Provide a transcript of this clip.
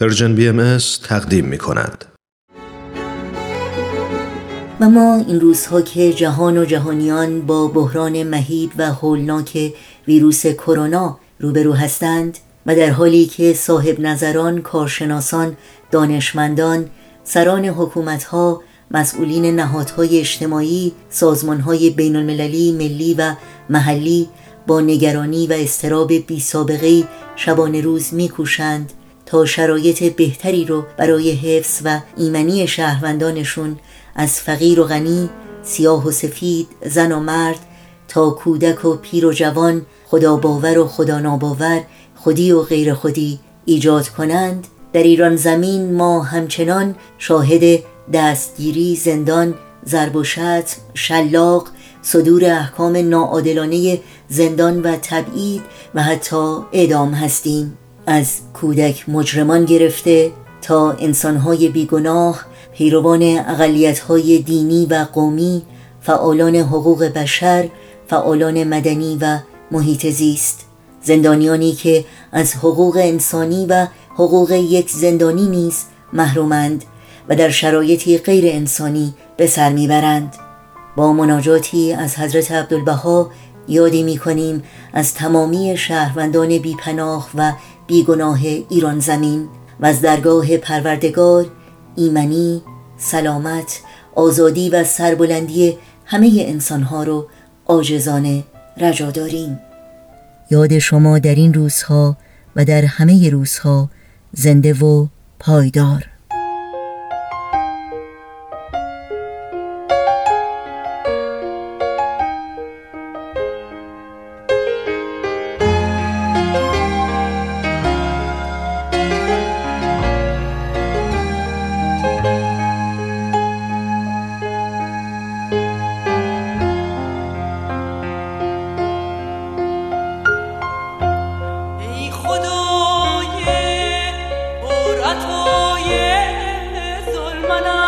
Persian BM تقدیم می کند. و ما این روزها که جهان و جهانیان با بحران مهیب و هولناک ویروس کرونا روبرو هستند و در حالی که صاحب نظران، کارشناسان، دانشمندان، سران حکومتها، مسئولین نهادهای اجتماعی، سازمانهای بین المللی، ملی و محلی با نگرانی و اضطراب بی سابقه شبان روز میکوشند تا شرایط بهتری رو برای حفظ و ایمنی شهروندانشون از فقیر و غنی، سیاه و سفید، زن و مرد تا کودک و پیر و جوان، خدا باور و خدا ناباور، خودی و غیر خودی ایجاد کنند. در ایران زمین ما همچنان شاهد دستگیری، زندان، ضرب و شتم، شلاق، صدور احکام ناعادلانه زندان و تبعید و حتی اعدام هستیم. از کودک مجرمان گرفته تا انسانهای بیگناه پیروان اقلیتهای دینی و قومی فعالان حقوق بشر فعالان مدنی و محیط زیست. زندانیانی که از حقوق انسانی و حقوق یک زندانی نیز محرومند و در شرایطی غیر انسانی به سر می‌برند. با مناجاتی از حضرت عبدالبها یادی می کنیم از تمامی شهروندان بیپناه و بیگناه ایران زمین و از درگاه پروردگار ایمنی، سلامت، آزادی و سربلندی همه انسانها رو آجزانه رجا داریم. یاد شما در این روزها و در همه روزها زنده و پایدار. bana.